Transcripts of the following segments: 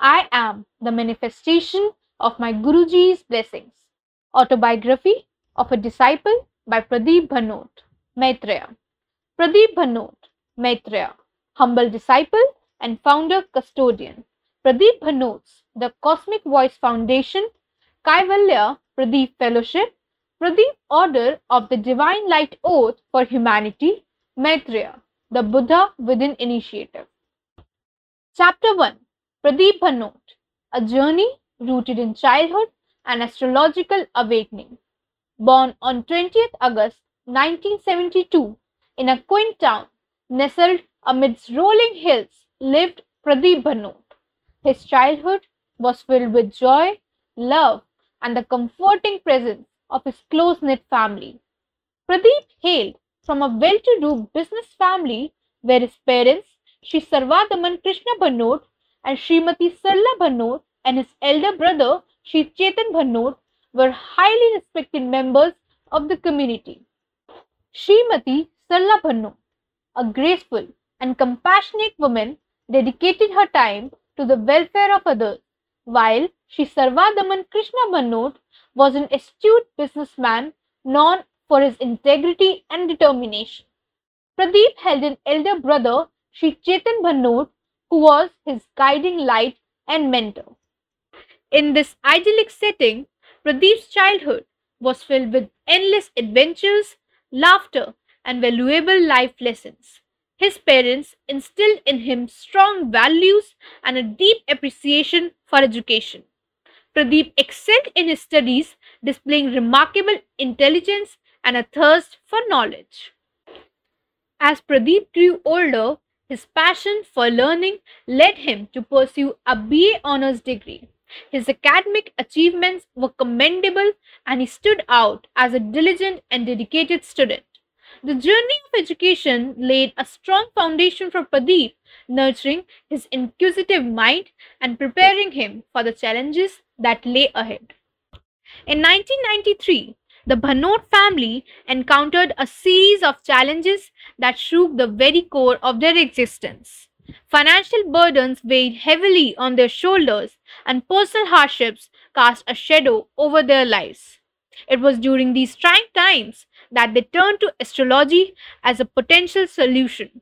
I am the manifestation of my Guruji's blessings. Autobiography of a Disciple by Pradeep Bhanot, Maitreya. Pradeep Bhanot, Maitreya, humble disciple and founder custodian. Pradeep Bhanot's The Cosmic Voice Foundation, Kaivalya Pradeep Fellowship, Pradeep Order of the Divine Light Oath for Humanity, Maitreya, the Buddha Within Initiative. Chapter 1 Pradeep Bhanot, a journey rooted in childhood and astrological awakening. Born on 20th August 1972 in a quaint town nestled amidst rolling hills, lived Pradeep Bhanot. His childhood was filled with joy, love, and the comforting presence of his close knit family. Pradeep hailed from a well to do business family where his parents, Sri Sarvadaman Krishna Bhanot and Srimati Sarla Bhanot, and his elder brother, Sri Chetan Bhanot, were highly respected members of the community. Srimati Sarla Bhanot, a graceful and compassionate woman, dedicated her time to the welfare of others, while Sri Sarvadaman Krishna Bhanot was an astute businessman known for his integrity and determination. Pradeep held an elder brother, Sri Chetan Bhanot, who was his guiding light and mentor. In this idyllic setting, Pradeep's childhood was filled with endless adventures, laughter, and valuable life lessons. His parents instilled in him strong values and a deep appreciation for education. Pradeep excelled in his studies, displaying remarkable intelligence and a thirst for knowledge. As Pradeep grew older, his passion for learning led him to pursue a BA honors degree. His academic achievements were commendable and he stood out as a diligent and dedicated student. The journey of education laid a strong foundation for Pradeep, nurturing his inquisitive mind and preparing him for the challenges that lay ahead. In 1993, the Bhanot family encountered a series of challenges that shook the very core of their existence. Financial burdens weighed heavily on their shoulders, and personal hardships cast a shadow over their lives. It was during these trying times that they turned to astrology as a potential solution.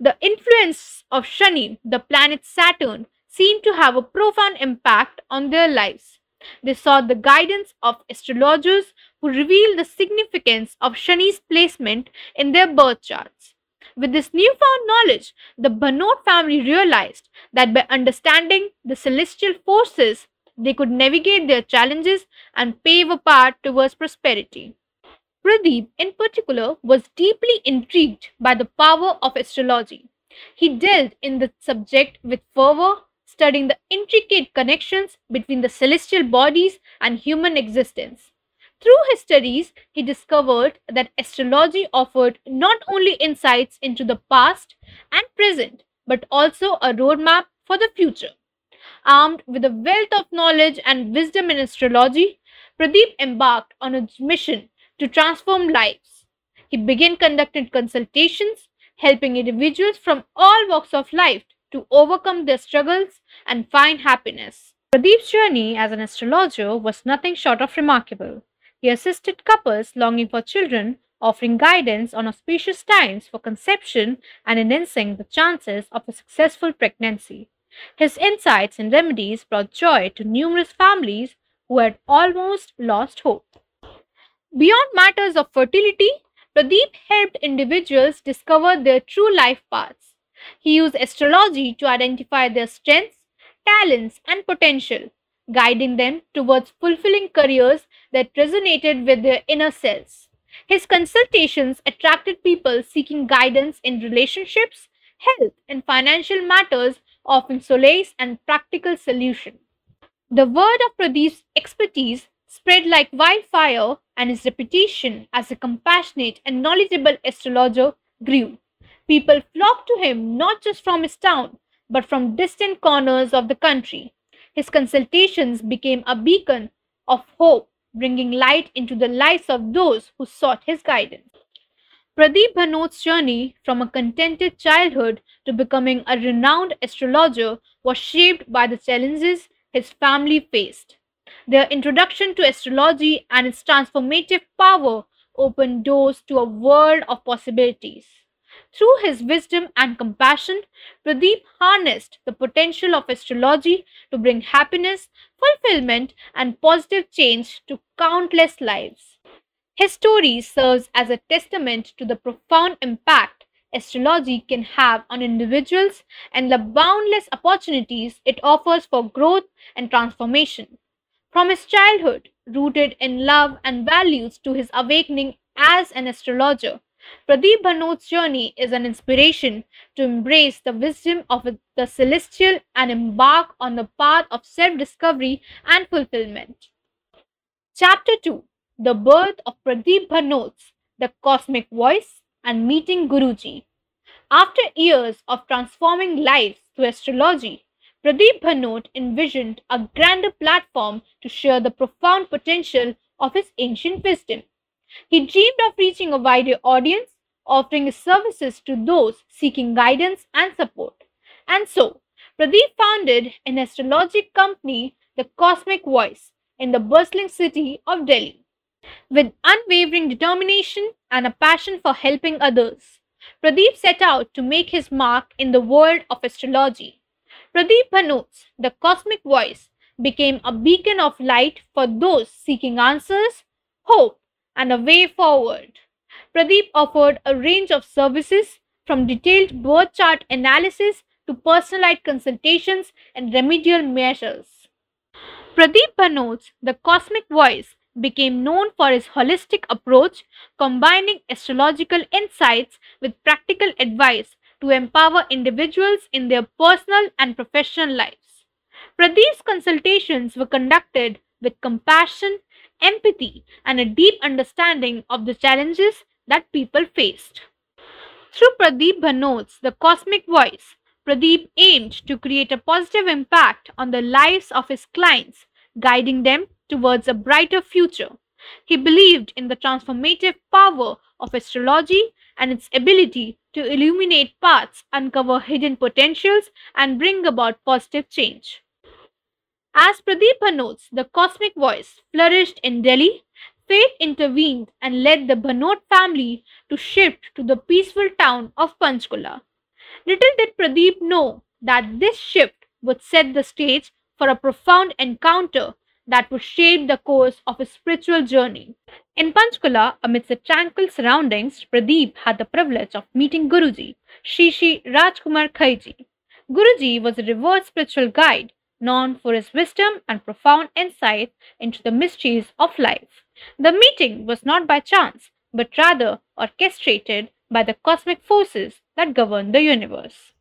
The influence of Shani, the planet Saturn, seemed to have a profound impact on their lives. They sought the guidance of astrologers who revealed the significance of Shani's placement in their birth charts. With this newfound knowledge, the Bhanot family realized that by understanding the celestial forces, they could navigate their challenges and pave a path towards prosperity. Pradeep, in particular, was deeply intrigued by the power of astrology. He delved in the subject with fervor, studying the intricate connections between the celestial bodies and human existence. Through his studies, he discovered that astrology offered not only insights into the past and present, but also a roadmap for the future. Armed with a wealth of knowledge and wisdom in astrology, Pradeep embarked on a mission to transform lives. He began conducting consultations, helping individuals from all walks of life to overcome their struggles and find happiness. Pradeep's journey as an astrologer was nothing short of remarkable. He assisted couples longing for children, offering guidance on auspicious times for conception and enhancing the chances of a successful pregnancy. His insights and remedies brought joy to numerous families who had almost lost hope. Beyond matters of fertility, Pradeep helped individuals discover their true life paths. He used astrology to identify their strengths, talents, and potential, guiding them towards fulfilling careers that resonated with their inner selves. His consultations attracted people seeking guidance in relationships, health, and financial matters, offering solace and practical solutions. The word of Pradeep's expertise spread like wildfire, and his reputation as a compassionate and knowledgeable astrologer grew. People flocked to him not just from his town, but from distant corners of the country. His consultations became a beacon of hope, bringing light into the lives of those who sought his guidance. Pradeep Bhanot's journey from a contented childhood to becoming a renowned astrologer was shaped by the challenges his family faced. Their introduction to astrology and its transformative power opened doors to a world of possibilities. Through his wisdom and compassion, Pradeep harnessed the potential of astrology to bring happiness, fulfillment, and positive change to countless lives. His story serves as a testament to the profound impact astrology can have on individuals and the boundless opportunities it offers for growth and transformation. From his childhood, rooted in love and values, to his awakening as an astrologer, Pradeep Bhanot's journey is an inspiration to embrace the wisdom of the celestial and embark on the path of self discovery and fulfillment. Chapter 2 The Birth of Pradeep Bhanot's The Cosmic Voice and Meeting Guruji. After years of transforming lives through astrology, Pradeep Bhanot envisioned a grander platform to share the profound potential of his ancient wisdom. He dreamed of reaching a wider audience, offering his services to those seeking guidance and support. And so, Pradeep founded an astrology company, the Cosmic Voice, in the bustling city of Delhi. With unwavering determination and a passion for helping others, Pradeep set out to make his mark in the world of astrology. Pradeep Bhanot's The Cosmic Voice became a beacon of light for those seeking answers, hope, and a way forward. Pradeep offered a range of services from detailed birth chart analysis to personalized consultations and remedial measures. Pradeep Bhanot's The Cosmic Voice became known for his holistic approach, combining astrological insights with practical advice to empower individuals in their personal and professional lives. Pradeep's consultations were conducted with compassion, empathy, and a deep understanding of the challenges that people faced. Through Pradeep Bhanot's The Cosmic Voice, Pradeep aimed to create a positive impact on the lives of his clients, guiding them towards a brighter future. He believed in the transformative power of astrology and its ability to illuminate paths, uncover hidden potentials, and bring about positive change. As Pradeep Bhanot's, The Cosmic Voice flourished in Delhi, fate intervened and led the Bhanot family to shift to the peaceful town of Panchkula. Little did Pradeep know that this shift would set the stage for a profound encounter that would shape the course of his spiritual journey. In Panchkula, amidst the tranquil surroundings, Pradeep had the privilege of meeting Guruji, Sri Rajkumar Khaiji. Guruji was a revered spiritual guide known for his wisdom and profound insight into the mysteries of life. The meeting was not by chance, but rather orchestrated by the cosmic forces that govern the universe.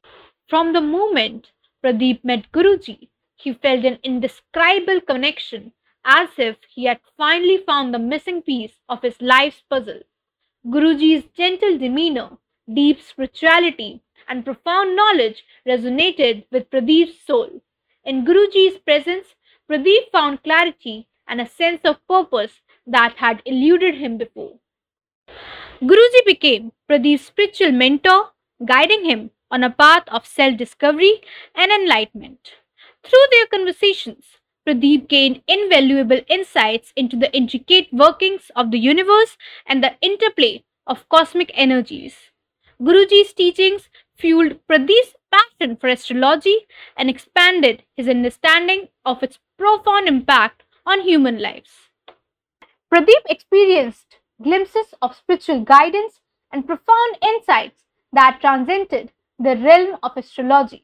From the moment Pradeep met Guruji, he felt an indescribable connection as if he had finally found the missing piece of his life's puzzle. Guruji's gentle demeanor, deep spirituality, and profound knowledge resonated with Pradeep's soul. In Guruji's presence, Pradeep found clarity and a sense of purpose that had eluded him before. Guruji became Pradeep's spiritual mentor, guiding him on a path of self discovery and enlightenment. Through their conversations, Pradeep gained invaluable insights into the intricate workings of the universe and the interplay of cosmic energies. Guruji's teachings fueled Pradeep's passion for astrology and expanded his understanding of its profound impact on human lives. Pradeep experienced glimpses of spiritual guidance and profound insights that transcended the realm of astrology.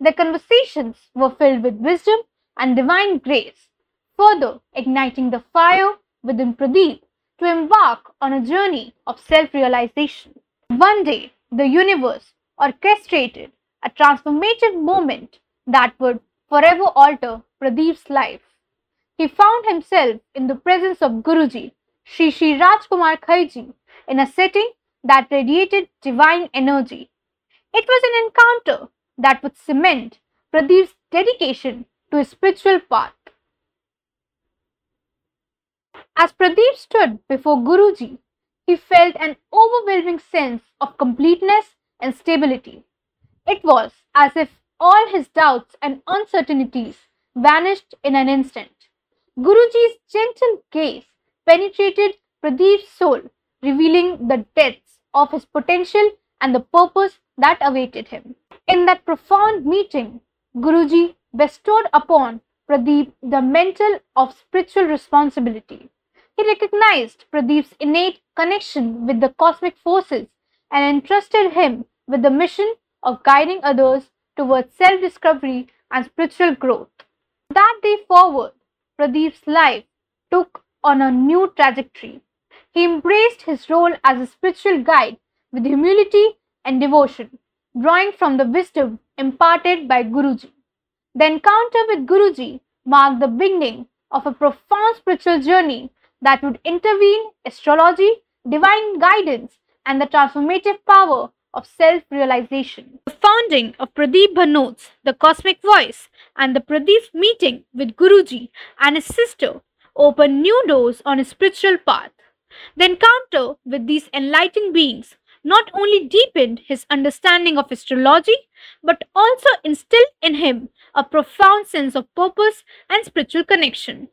Their conversations were filled with wisdom and divine grace, further igniting the fire within Pradeep to embark on a journey of self realization. One day, the universe orchestrated a transformative moment that would forever alter Pradeep's life. He found himself in the presence of Guruji, Sri Sri Rajkumar Khaiji, in a setting that radiated divine energy. It was an encounter that would cement Pradeep's dedication to his spiritual path. As Pradeep stood before Guruji, he felt an overwhelming sense of completeness and stability. It was as if all his doubts and uncertainties vanished in an instant. Guruji's gentle gaze penetrated Pradeep's soul, revealing the depths of his potential and the purpose that awaited him. In that profound meeting, Guruji bestowed upon Pradeep the mantle of spiritual responsibility. He recognized Pradeep's innate connection with the cosmic forces and entrusted him with the mission of guiding others towards self discovery and spiritual growth. That day forward, Pradeep's life took on a new trajectory. He embraced his role as a spiritual guide with humility and devotion, drawing from the wisdom imparted by Guruji. The encounter with Guruji marked the beginning of a profound spiritual journey that would intervene astrology, divine guidance, and the transformative power of self realization. The founding of Pradeep Bhanot's The Cosmic Voice and the Pradeep's meeting with Guruji and his sister opened new doors on his spiritual path. The encounter with these enlightened beings not only deepened his understanding of astrology but also instilled in him a profound sense of purpose and spiritual connection.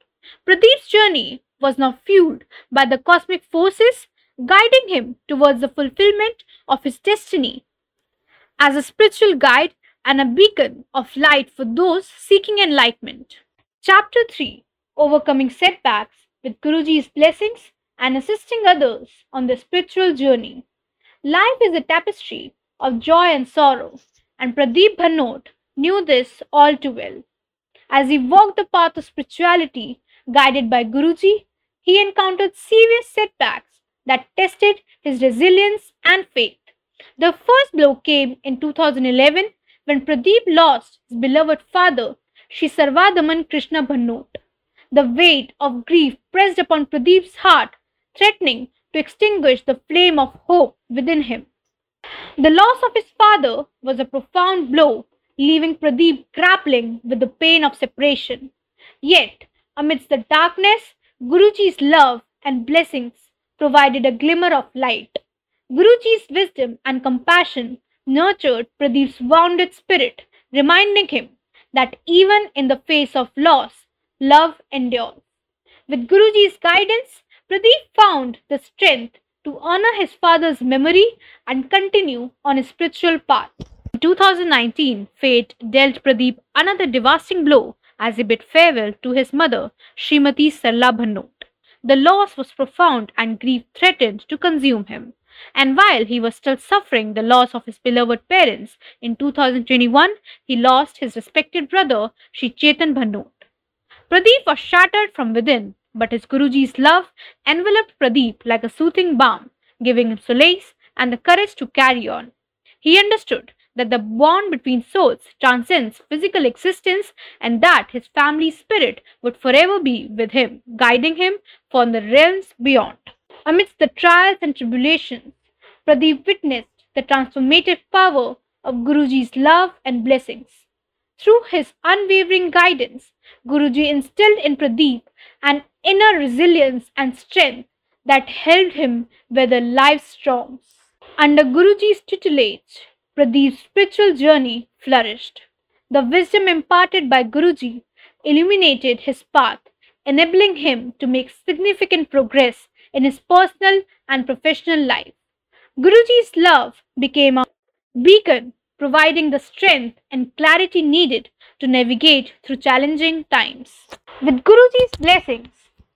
Pradeep's journey was now fueled by the cosmic forces guiding him towards the fulfillment of his destiny. As a spiritual guide and a beacon of light for those seeking enlightenment. Chapter 3 Overcoming Setbacks with Guruji's Blessings and Assisting Others on the Spiritual Journey. Life is a tapestry of joy and sorrow, and Pradeep Bhanot knew this all too well. As he walked the path of spirituality, guided by Guruji, he encountered serious setbacks that tested his resilience and faith. The first blow came in 2011 when Pradeep lost his beloved father, Shri Sarvadaman Krishna Bhanot. The weight of grief pressed upon Pradeep's heart, threatening to extinguish the flame of hope within him. The loss of his father was a profound blow, leaving Pradeep grappling with the pain of separation. Yet, amidst the darkness, Guruji's love and blessings provided a glimmer of light. Guruji's wisdom and compassion nurtured Pradeep's wounded spirit, reminding him that even in the face of loss, love endures. With Guruji's guidance, Pradeep found the strength to honor his father's memory and continue on his spiritual path. In 2019, fate dealt Pradeep another devastating blow as he bid farewell to his mother, Srimati Sarla Bhanot. The loss was profound and grief threatened to consume him. And while he was still suffering the loss of his beloved parents, in 2021 he lost his respected brother, Sri Chetan. Pradeep was shattered from within but his Guruji's love enveloped Pradeep like a soothing balm, giving him solace and the courage to carry on. He understood that the bond between souls transcends physical existence and that his family spirit would forever be with him, guiding him from the realms beyond. Amidst the trials and tribulations, Pradeep witnessed the transformative power of Guruji's love and blessings. Through his unwavering guidance, Guruji instilled in Pradeep an inner resilience and strength that held him weather life's storms. Under Guruji's tutelage, Pradeep's spiritual journey flourished. The wisdom imparted by Guruji illuminated his path, enabling him to make significant progress in his personal and professional life. Guruji's love became a beacon, providing the strength and clarity needed to navigate through challenging times. With Guruji's blessings,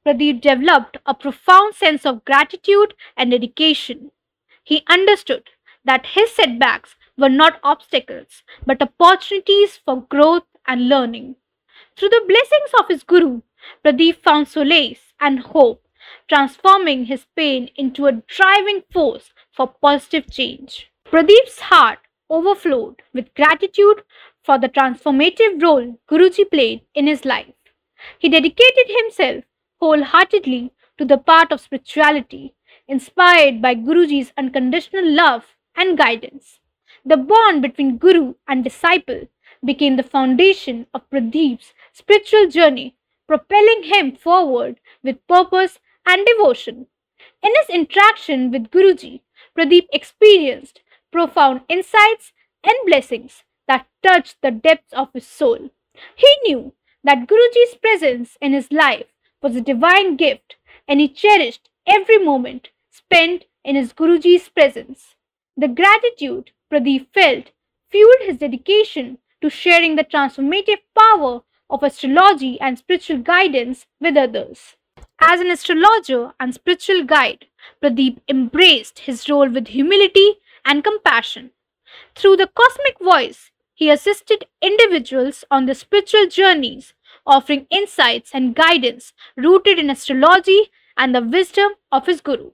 Pradeep developed a profound sense of gratitude and dedication. He understood that his setbacks were not obstacles but opportunities for growth and learning. Through the blessings of his Guru, Pradeep found solace and hope, transforming his pain into a driving force for positive change. Pradeep's heart overflowed with gratitude for the transformative role Guruji played in his life. He dedicated himself wholeheartedly to the path of spirituality, inspired by Guruji's unconditional love and guidance. The bond between Guru and disciple became the foundation of Pradeep's spiritual journey, propelling him forward with purpose and devotion. In his interaction with Guruji, Pradeep experienced profound insights and blessings that touched the depths of his soul. He knew that Guruji's presence in his life was a divine gift and he cherished every moment spent in his Guruji's presence. The gratitude Pradeep felt fueled his dedication to sharing the transformative power of astrology and spiritual guidance with others. As an astrologer and spiritual guide, Pradeep embraced his role with humility and compassion. Through the cosmic voice, he assisted individuals on their spiritual journeys, offering insights and guidance rooted in astrology and the wisdom of his guru.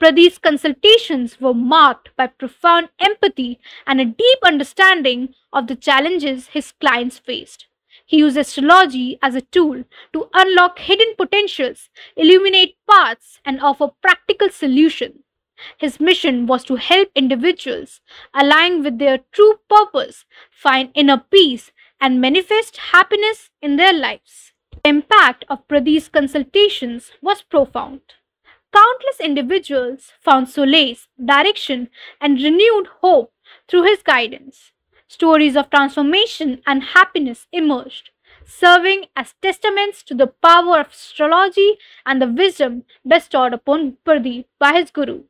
Pradeep's consultations were marked by profound empathy and a deep understanding of the challenges his clients faced. He used astrology as a tool to unlock hidden potentials, illuminate paths, and offer practical solutions. His mission was to help individuals align with their true purpose, find inner peace, and manifest happiness in their lives. The impact of Pradeep's consultations was profound. Countless individuals found solace, direction, and renewed hope through his guidance. Stories of transformation and happiness emerged, serving as testaments to the power of astrology and the wisdom bestowed upon Pradeep by his guru.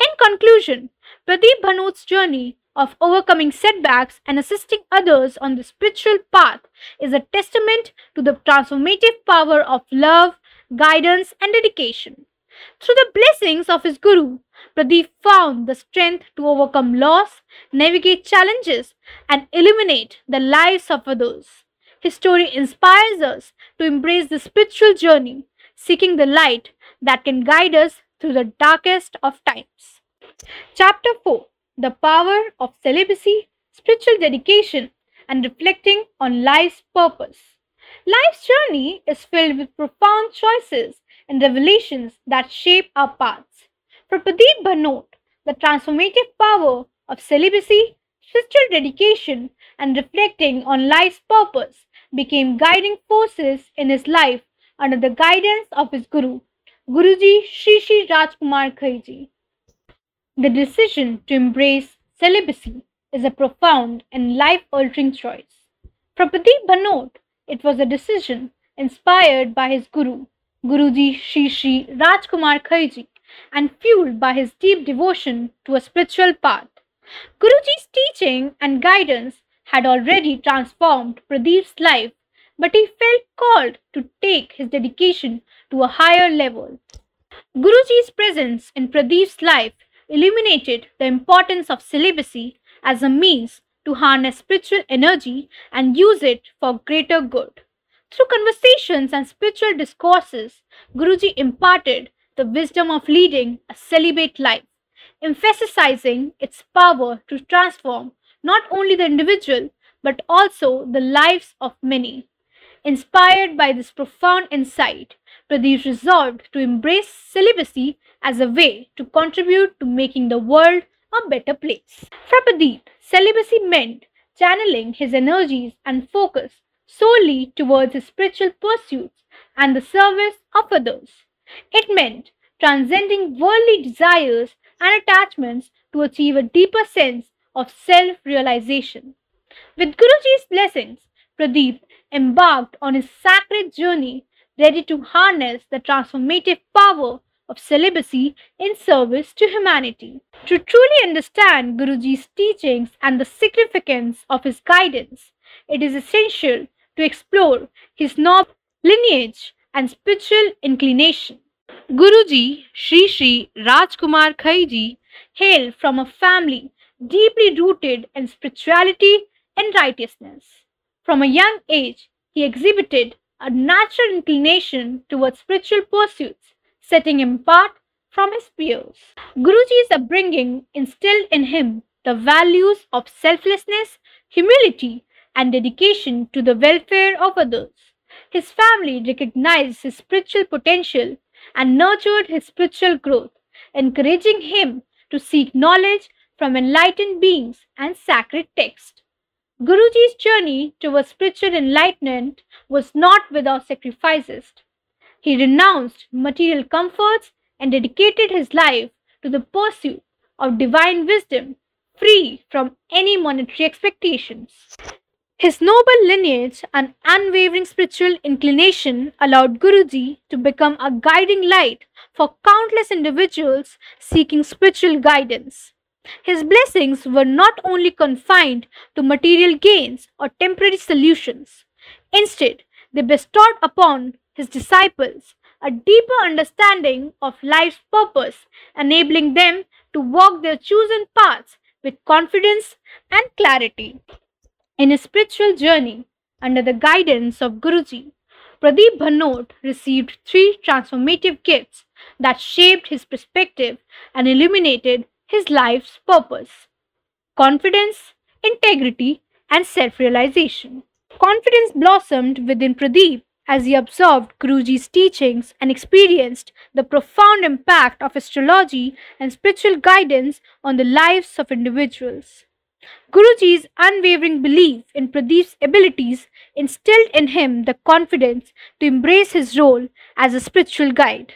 In conclusion, Pradeep Bhanot's journey of overcoming setbacks and assisting others on the spiritual path is a testament to the transformative power of love, guidance, and dedication. Through the blessings of his Guru, Pradeep found the strength to overcome loss, navigate challenges, and illuminate the lives of others. His story inspires us to embrace the spiritual journey, seeking the light that can guide us through the darkest of times. Chapter 4 The Power of Celibacy, Spiritual Dedication, and Reflecting on Life's Purpose. Life's journey is filled with profound choices and revelations that shape our paths. For Pradeep Bhanot, the transformative power of celibacy, spiritual dedication, and reflecting on life's purpose became guiding forces in his life under the guidance of his guru, Guruji Sri Sri Rajkumar Khaiji. The decision to embrace celibacy is a profound and life altering choice. For Pradeep Bhanot, it was a decision inspired by his guru, Guruji Sri Sri Rajkumar Khaiji and fueled by his deep devotion to a spiritual path. Guruji's teaching and guidance had already transformed Pradeep's life, but he felt called to take his dedication to a higher level. Guruji's presence in Pradeep's life illuminated the importance of celibacy as a means to harness spiritual energy and use it for greater good. Through conversations and spiritual discourses, Guruji imparted the wisdom of leading a celibate life, emphasizing its power to transform not only the individual but also the lives of many. Inspired by this profound insight, Pradeep resolved to embrace celibacy as a way to contribute to making the world a better place. For Pradeep, celibacy meant channeling his energies and focus solely towards his spiritual pursuits and the service of others. It meant transcending worldly desires and attachments to achieve a deeper sense of self realization. With Guruji's blessings, Pradeep embarked on his sacred journey, ready to harness the transformative power of celibacy in service to humanity. To truly understand Guruji's teachings and the significance of his guidance, it is essential to explore his noble lineage and spiritual inclination. Guruji Sri Sri Rajkumar Khaiji hailed from a family deeply rooted in spirituality and righteousness. From a young age, he exhibited a natural inclination towards spiritual pursuits, setting him apart from his peers. Guruji's upbringing instilled in him the values of selflessness, humility, and dedication to the welfare of others. His family recognized his spiritual potential and nurtured his spiritual growth, encouraging him to seek knowledge from enlightened beings and sacred texts. Guruji's journey towards spiritual enlightenment was not without sacrifices. He renounced material comforts and dedicated his life to the pursuit of divine wisdom, free from any monetary expectations. His noble lineage and unwavering spiritual inclination allowed Guruji to become a guiding light for countless individuals seeking spiritual guidance. His blessings were not only confined to material gains or temporary solutions. Instead, they bestowed upon his disciples a deeper understanding of life's purpose, enabling them to walk their chosen paths with confidence and clarity. In his spiritual journey, under the guidance of Guruji, Pradeep Bhanot received three transformative gifts that shaped his perspective and illuminated his life's purpose confidence, integrity, and self realization. Confidence blossomed within Pradeep as he absorbed Guruji's teachings and experienced the profound impact of astrology and spiritual guidance on the lives of individuals. Guruji's unwavering belief in Pradeep's abilities instilled in him the confidence to embrace his role as a spiritual guide.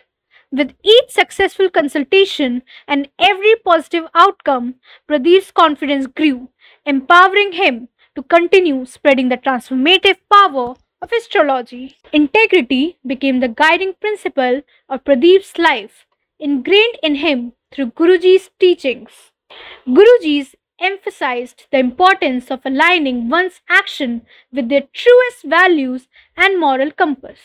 With each successful consultation and every positive outcome, Pradeep's confidence grew, empowering him to continue spreading the transformative power of astrology. Integrity became the guiding principle of Pradeep's life, ingrained in him through Guruji's teachings. Guruji's emphasized the importance of aligning one's action with their truest values and moral compass.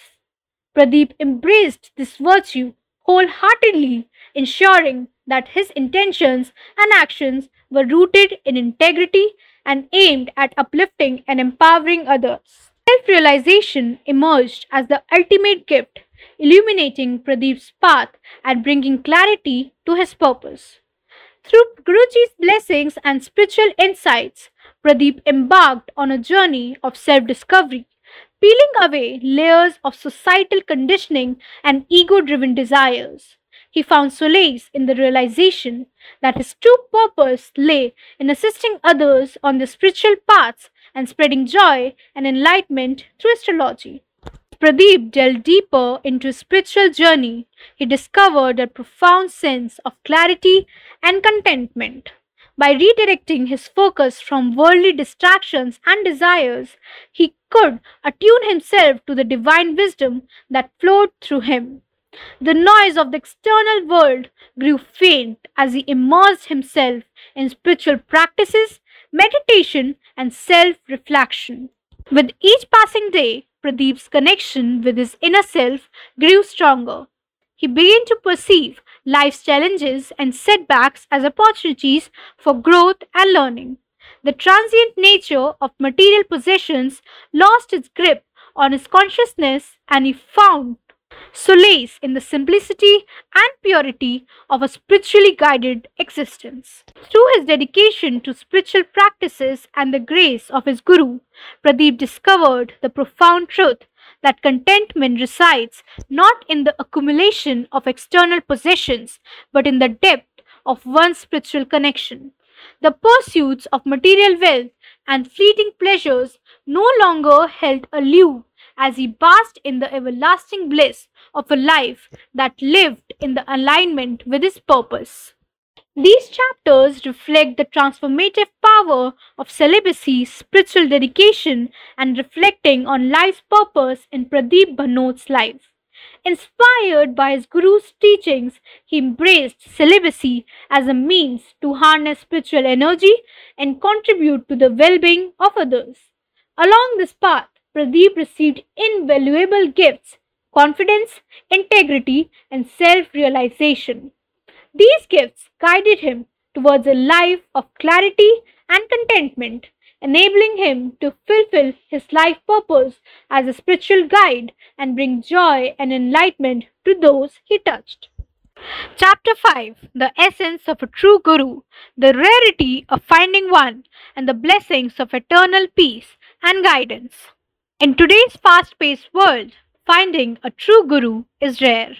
Pradeep embraced this virtue wholeheartedly, ensuring that his intentions and actions were rooted in integrity and aimed at uplifting and empowering others. Self realization emerged as the ultimate gift, illuminating Pradeep's path and bringing clarity to his purpose. Through Guruji's blessings and spiritual insights, Pradeep embarked on a journey of self discovery, peeling away layers of societal conditioning and ego driven desires. He found solace in the realization that his true purpose lay in assisting others on their spiritual paths and spreading joy and enlightenment through astrology. Pradeep delved deeper into his spiritual journey. He discovered a profound sense of clarity and contentment. By redirecting his focus from worldly distractions and desires, he could attune himself to the divine wisdom that flowed through him. The noise of the external world grew faint as he immersed himself in spiritual practices, meditation, and self reflection. With each passing day, Pradeep's connection with his inner self grew stronger. He began to perceive life's challenges and setbacks as opportunities for growth and learning. The transient nature of material possessions lost its grip on his consciousness and he found solace in the simplicity and purity of a spiritually guided existence. Through his dedication to spiritual practices and the grace of his Guru, Pradeep discovered the profound truth that contentment resides not in the accumulation of external possessions but in the depth of one's spiritual connection. The pursuits of material wealth and fleeting pleasures no longer held aloof as he basked in the everlasting bliss of a life that lived in the alignment with his purpose. These chapters reflect the transformative power of celibacy, spiritual dedication, and reflecting on life's purpose in Pradeep Bhanot's life. Inspired by his guru's teachings, he embraced celibacy as a means to harness spiritual energy and contribute to the well being of others. Along this path, Pradeep received invaluable gifts confidence, integrity, and self realization. These gifts guided him towards a life of clarity and contentment, enabling him to fulfill his life purpose as a spiritual guide and bring joy and enlightenment to those he touched. Chapter 5 The Essence of a True Guru, the rarity of finding one, and the blessings of eternal peace and guidance. In today's fast paced world, finding a true guru is rare.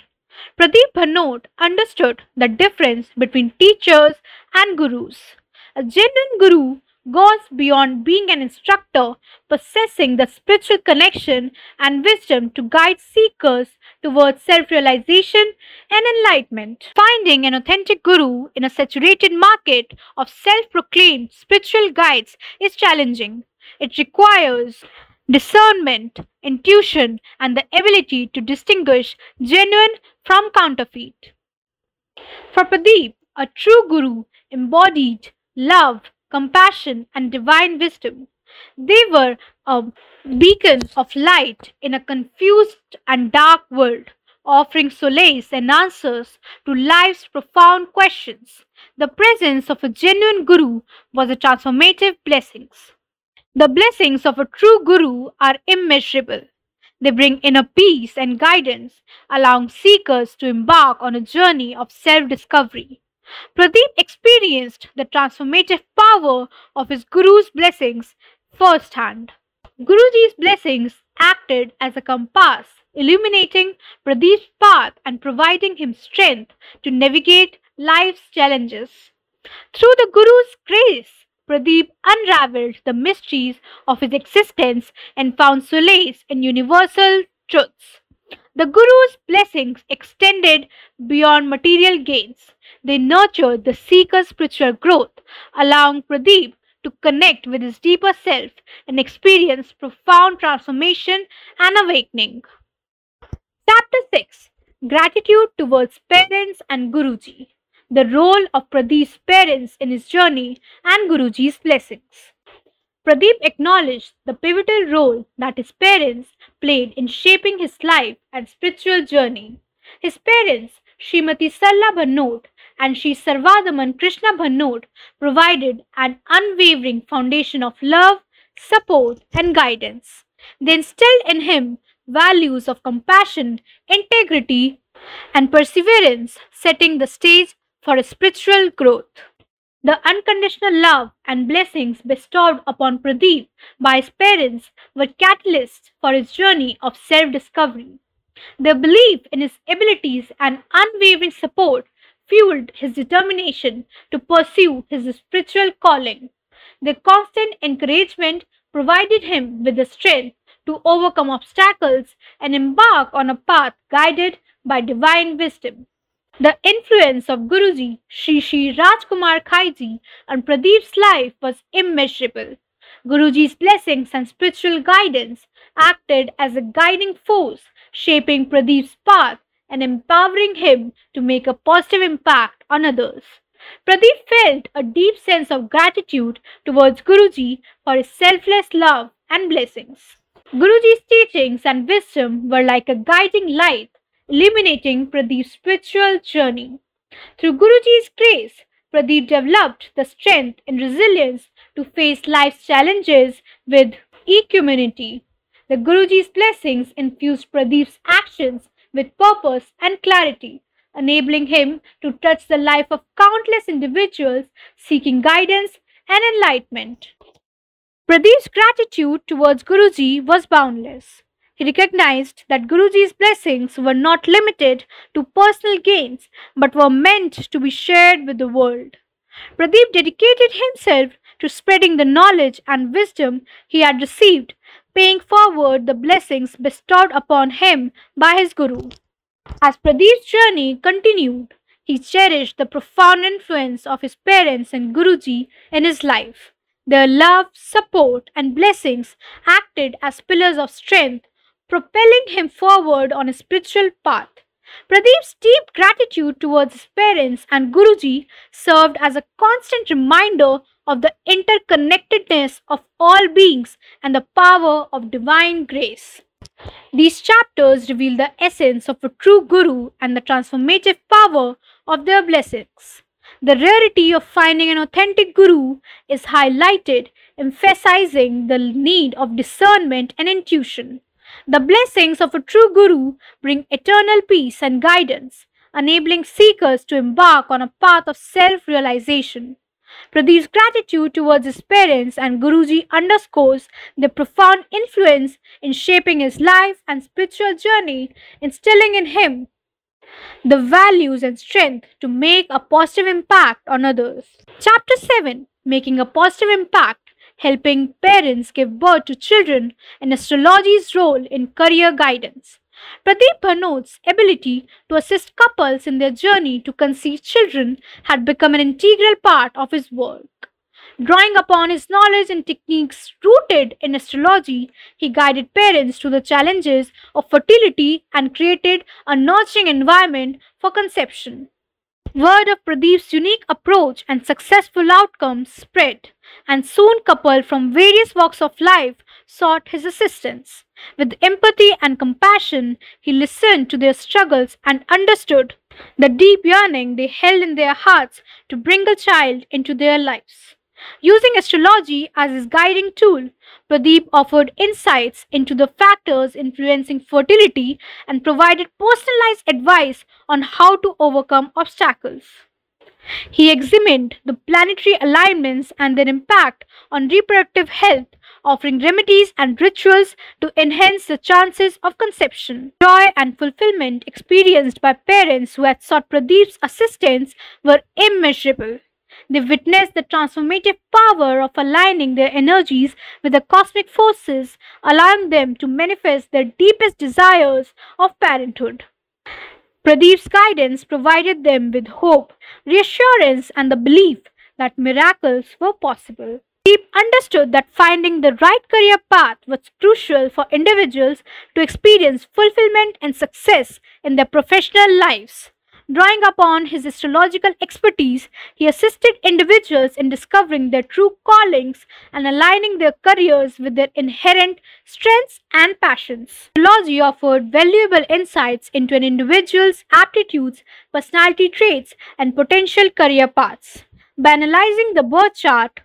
Pradeep Bhanot understood the difference between teachers and gurus. A genuine guru goes beyond being an instructor, possessing the spiritual connection and wisdom to guide seekers towards self realization and enlightenment. Finding an authentic guru in a saturated market of self proclaimed spiritual guides is challenging. It requires discernment, intuition, and the ability to distinguish genuine from counterfeit. For Pradeep, a true guru embodied love, compassion, and divine wisdom. They were a beacon of light in a confused and dark world, offering solace and answers to life's profound questions. The presence of a genuine guru was a transformative blessing. The blessings of a true guru are immeasurable. They bring inner peace and guidance, allowing seekers to embark on a journey of self discovery. Pradeep experienced the transformative power of his guru's blessings firsthand. Guruji's blessings acted as a compass, illuminating Pradeep's path and providing him strength to navigate life's challenges. Through the Guru's grace, Pradeep unraveled the mysteries of his existence and found solace in universal truths. The Guru's blessings extended beyond material gains. They nurtured the seeker's spiritual growth, allowing Pradeep to connect with his deeper self and experience profound transformation and awakening. Chapter 6 Gratitude towards Parents and Guruji the role of Pradeep's parents in his journey and Guruji's blessings. Pradeep acknowledged the pivotal role that his parents played in shaping his life and spiritual journey. His parents, Srimati Sarla Bhanot and Sri Sarvadaman Krishna Bhanot, provided an unwavering foundation of love, support, and guidance. They instilled in him values of compassion, integrity, and perseverance, setting the stage for spiritual growth. The unconditional love and blessings bestowed upon Pradeep by his parents were catalysts for his journey of self discovery. Their belief in his abilities and unwavering support fueled his determination to pursue his spiritual calling. Their constant encouragement provided him with the strength to overcome obstacles and embark on a path guided by divine wisdom. The influence of Guruji, Sri Sri Rajkumar Khaiji on Pradeep's life was immeasurable. Guruji's blessings and spiritual guidance acted as a guiding force, shaping Pradeep's path and empowering him to make a positive impact on others. Pradeep felt a deep sense of gratitude towards Guruji for his selfless love and blessings. Guruji's teachings and wisdom were like a guiding light illuminating Pradeep's spiritual journey. Through Guruji's grace, Pradeep developed the strength and resilience to face life's challenges with equanimity. The Guruji's blessings infused Pradeep's actions with purpose and clarity, enabling him to touch the life of countless individuals seeking guidance and enlightenment. Pradeep's gratitude towards Guruji was boundless. He recognized that Guruji's blessings were not limited to personal gains but were meant to be shared with the world. Pradeep dedicated himself to spreading the knowledge and wisdom he had received, paying forward the blessings bestowed upon him by his Guru. As Pradeep's journey continued, he cherished the profound influence of his parents and Guruji in his life. Their love, support, and blessings acted as pillars of strength propelling him forward on his spiritual path. Pradeep's deep gratitude towards his parents and Guruji served as a constant reminder of the interconnectedness of all beings and the power of divine grace. These chapters reveal the essence of a true Guru and the transformative power of their blessings. The rarity of finding an authentic Guru is highlighted, emphasizing the need of discernment and intuition. The blessings of a true Guru bring eternal peace and guidance, enabling seekers to embark on a path of self realization. Pradeep's gratitude towards his parents and Guruji underscores their profound influence in shaping his life and spiritual journey, instilling in him the values and strength to make a positive impact on others. Chapter 7 Making a Positive Impact helping parents give birth to children, and astrology's role in career guidance. Pradeep Bhanot's ability to assist couples in their journey to conceive children had become an integral part of his work. Drawing upon his knowledge and techniques rooted in astrology, he guided parents through the challenges of fertility and created a nurturing environment for conception. Word of Pradeep's unique approach and successful outcomes spread, and soon couples from various walks of life sought his assistance. With empathy and compassion, he listened to their struggles and understood the deep yearning they held in their hearts to bring a child into their lives. Using astrology as his guiding tool, Pradeep offered insights into the factors influencing fertility and provided personalized advice on how to overcome obstacles. He examined the planetary alignments and their impact on reproductive health, offering remedies and rituals to enhance the chances of conception. Joy and fulfillment experienced by parents who had sought Pradeep's assistance were immeasurable. They witnessed the transformative power of aligning their energies with the cosmic forces, allowing them to manifest their deepest desires of parenthood. Pradeep's guidance provided them with hope, reassurance, and the belief that miracles were possible. Pradeep understood that finding the right career path was crucial for individuals to experience fulfillment and success in their professional lives. Drawing upon his astrological expertise, he assisted individuals in discovering their true callings and aligning their careers with their inherent strengths and passions. Astrology offered valuable insights into an individual's aptitudes, personality traits, and potential career paths. By analyzing the birth chart,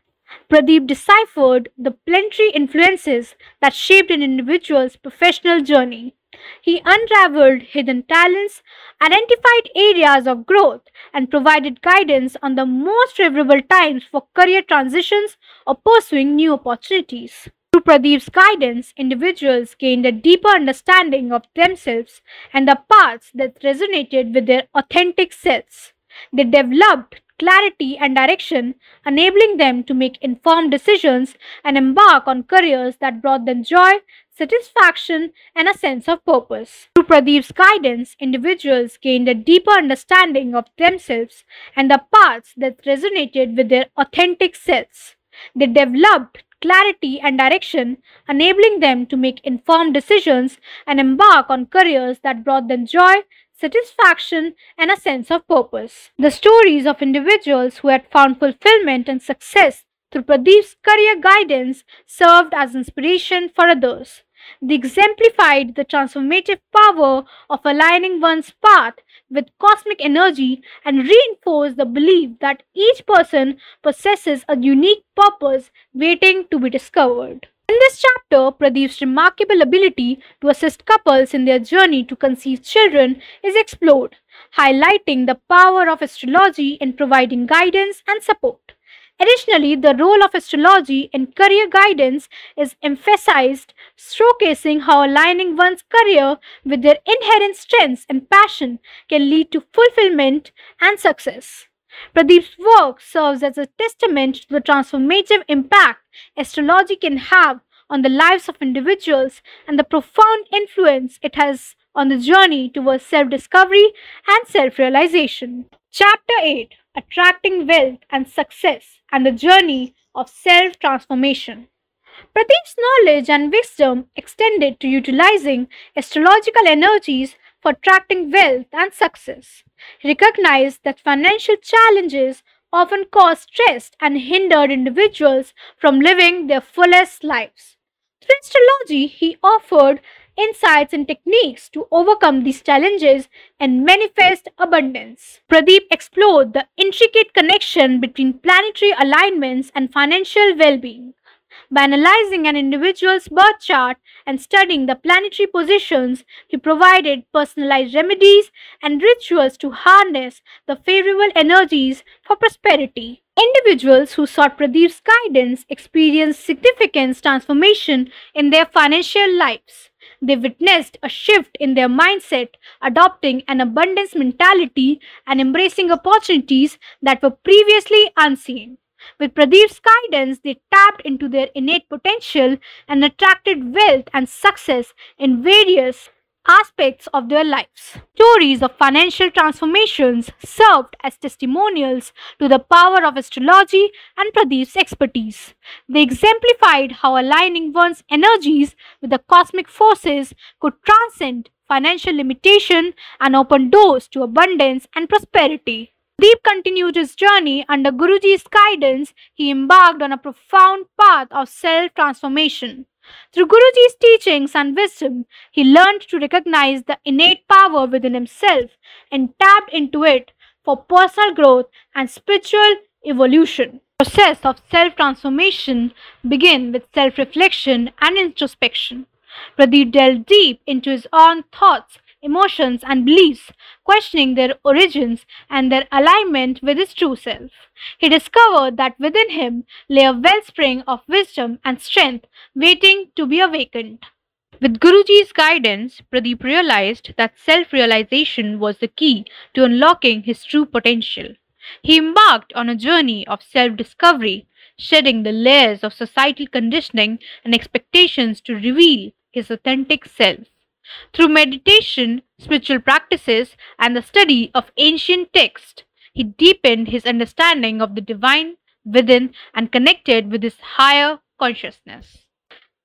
Pradeep deciphered the planetary influences that shaped an individual's professional journey. He unraveled hidden talents, identified areas of growth, and provided guidance on the most favorable times for career transitions or pursuing new opportunities. Through Pradeep's guidance, individuals gained a deeper understanding of themselves and the paths that resonated with their authentic selves. They developed clarity and direction, enabling them to make informed decisions and embark on careers that brought them joy, satisfaction, and a sense of purpose. Through Pradeep's guidance, individuals gained a deeper understanding of themselves and the paths that resonated with their authentic selves. They developed clarity and direction, enabling them to make informed decisions and embark on careers that brought them joy, satisfaction, and a sense of purpose. The stories of individuals who had found fulfillment and success through Pradeep's career guidance served as inspiration for others. They exemplified the transformative power of aligning one's path with cosmic energy and reinforced the belief that each person possesses a unique purpose waiting to be discovered. In this chapter, Pradeep's remarkable ability to assist couples in their journey to conceive children is explored, highlighting the power of astrology in providing guidance and support. Additionally, the role of astrology in career guidance is emphasized, showcasing how aligning one's career with their inherent strengths and passion can lead to fulfillment and success. Pradeep's work serves as a testament to the transformative impact astrology can have on the lives of individuals and the profound influence it has on the journey towards self discovery and self realization. Chapter 8 Attracting Wealth and Success and the Journey of Self Transformation. Pradeep's knowledge and wisdom extended to utilizing astrological energies for attracting wealth and success. He recognized that financial challenges often cause stress and hindered individuals from living their fullest lives. Through astrology, he offered insights and techniques to overcome these challenges and manifest abundance. Pradeep explored the intricate connection between planetary alignments and financial well being. By analyzing an individual's birth chart and studying the planetary positions, he provided personalized remedies and rituals to harness the favorable energies for prosperity. Individuals who sought Pradeep's guidance experienced significant transformation in their financial lives. They witnessed a shift in their mindset, adopting an abundance mentality and embracing opportunities that were previously unseen. With Pradeep's guidance, they tapped into their innate potential and attracted wealth and success in various aspects of their lives. Stories of financial transformations served as testimonials to the power of astrology and Pradeep's expertise. They exemplified how aligning one's energies with the cosmic forces could transcend financial limitation and open doors to abundance and prosperity. Deep continued his journey under Guruji's guidance. He embarked on a profound path of self transformation. Through Guruji's teachings and wisdom, he learned to recognize the innate power within himself and tapped into it for personal growth and spiritual evolution. The process of self transformation begins with self reflection and introspection. Pradeep delved deep into his own thoughts emotions, and beliefs, questioning their origins and their alignment with his true self. He discovered that within him lay a wellspring of wisdom and strength waiting to be awakened. With Guruji's guidance, Pradeep realized that self realization was the key to unlocking his true potential. He embarked on a journey of self discovery, shedding the layers of societal conditioning and expectations to reveal his authentic self. Through meditation, spiritual practices, and the study of ancient texts, he deepened his understanding of the divine within and connected with his higher consciousness.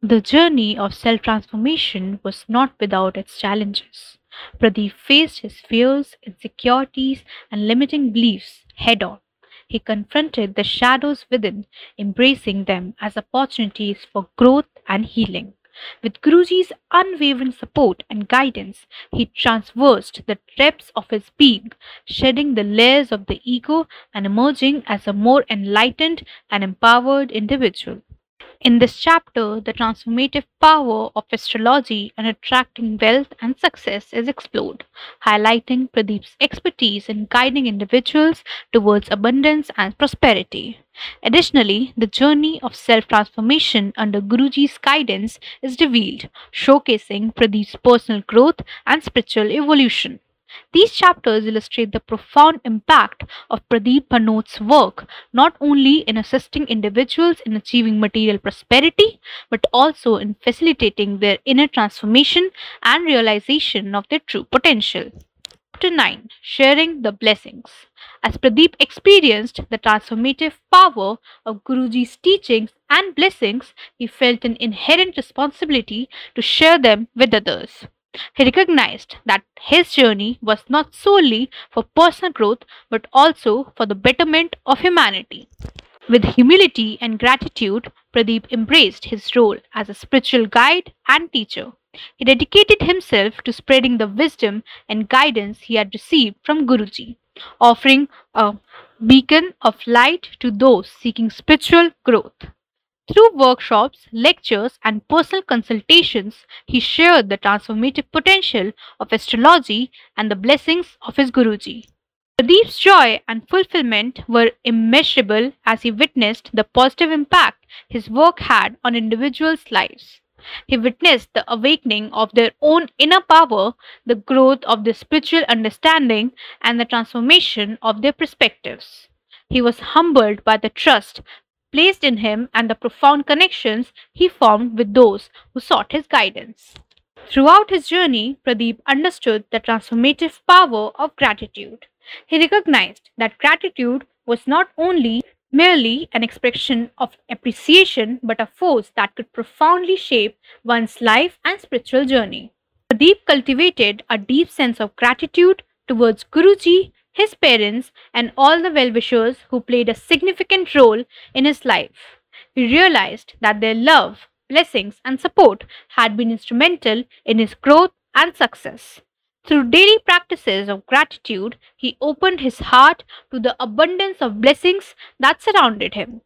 The journey of self transformation was not without its challenges. Pradeep faced his fears, insecurities, and limiting beliefs head on. He confronted the shadows within, embracing them as opportunities for growth and healing. With Guruji's unwavering support and guidance, he traversed the depths of his being, shedding the layers of the ego and emerging as a more enlightened and empowered individual. In this chapter, the transformative power of astrology in attracting wealth and success is explored, highlighting Pradeep's expertise in guiding individuals towards abundance and prosperity. Additionally, the journey of self transformation under Guruji's guidance is revealed, showcasing Pradeep's personal growth and spiritual evolution. These chapters illustrate the profound impact of Pradeep Bhanot's work, not only in assisting individuals in achieving material prosperity, but also in facilitating their inner transformation and realization of their true potential. Chapter 9 Sharing the Blessings. As Pradeep experienced the transformative power of Guruji's teachings and blessings, he felt an inherent responsibility to share them with others. He recognized that his journey was not solely for personal growth but also for the betterment of humanity. With humility and gratitude, Pradeep embraced his role as a spiritual guide and teacher. He dedicated himself to spreading the wisdom and guidance he had received from Guruji, offering a beacon of light to those seeking spiritual growth. Through workshops, lectures, and personal consultations, he shared the transformative potential of astrology and the blessings of his Guruji. Pradeep's joy and fulfillment were immeasurable as he witnessed the positive impact his work had on individuals' lives. He witnessed the awakening of their own inner power, the growth of their spiritual understanding, and the transformation of their perspectives. He was humbled by the trust placed in him and the profound connections he formed with those who sought his guidance. Throughout his journey, Pradeep understood the transformative power of gratitude. He recognized that gratitude was not only merely an expression of appreciation but a force that could profoundly shape one's life and spiritual journey. Pradeep cultivated a deep sense of gratitude towards Guruji his parents, and all the well wishers who played a significant role in his life. He realized that their love, blessings, and support had been instrumental in his growth and success. Through daily practices of gratitude, he opened his heart to the abundance of blessings that surrounded him.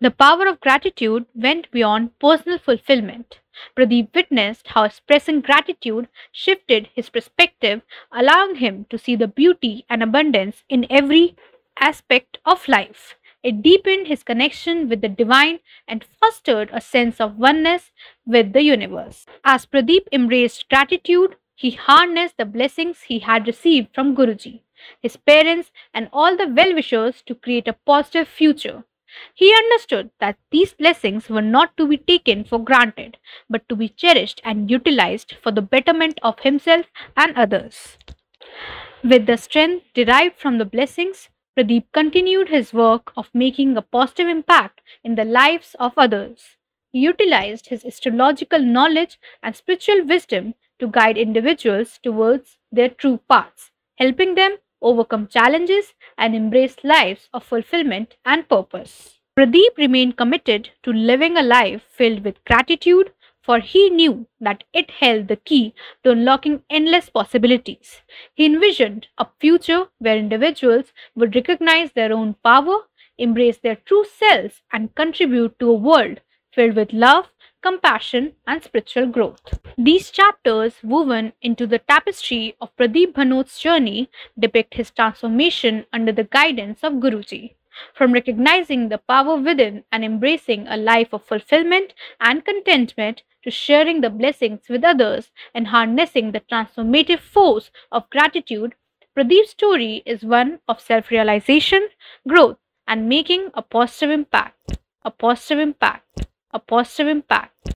The power of gratitude went beyond personal fulfillment. Pradeep witnessed how expressing gratitude shifted his perspective, allowing him to see the beauty and abundance in every aspect of life. It deepened his connection with the divine and fostered a sense of oneness with the universe. As Pradeep embraced gratitude, he harnessed the blessings he had received from Guruji, his parents, and all the well wishers to create a positive future. He understood that these blessings were not to be taken for granted, but to be cherished and utilized for the betterment of himself and others. With the strength derived from the blessings, Pradeep continued his work of making a positive impact in the lives of others. He utilized his astrological knowledge and spiritual wisdom to guide individuals towards their true paths, helping them overcome challenges and embrace lives of fulfillment and purpose. Pradeep remained committed to living a life filled with gratitude, for he knew that it held the key to unlocking endless possibilities. He envisioned a future where individuals would recognize their own power, embrace their true selves, and contribute to a world filled with love, compassion, and spiritual growth. These chapters, woven into the tapestry of Pradeep Bhanot's journey, depict his transformation under the guidance of Guruji. From recognizing the power within and embracing a life of fulfillment and contentment to sharing the blessings with others and harnessing the transformative force of gratitude, Pradeep's story is one of self realization, growth, and making a positive impact. A positive impact. A positive impact.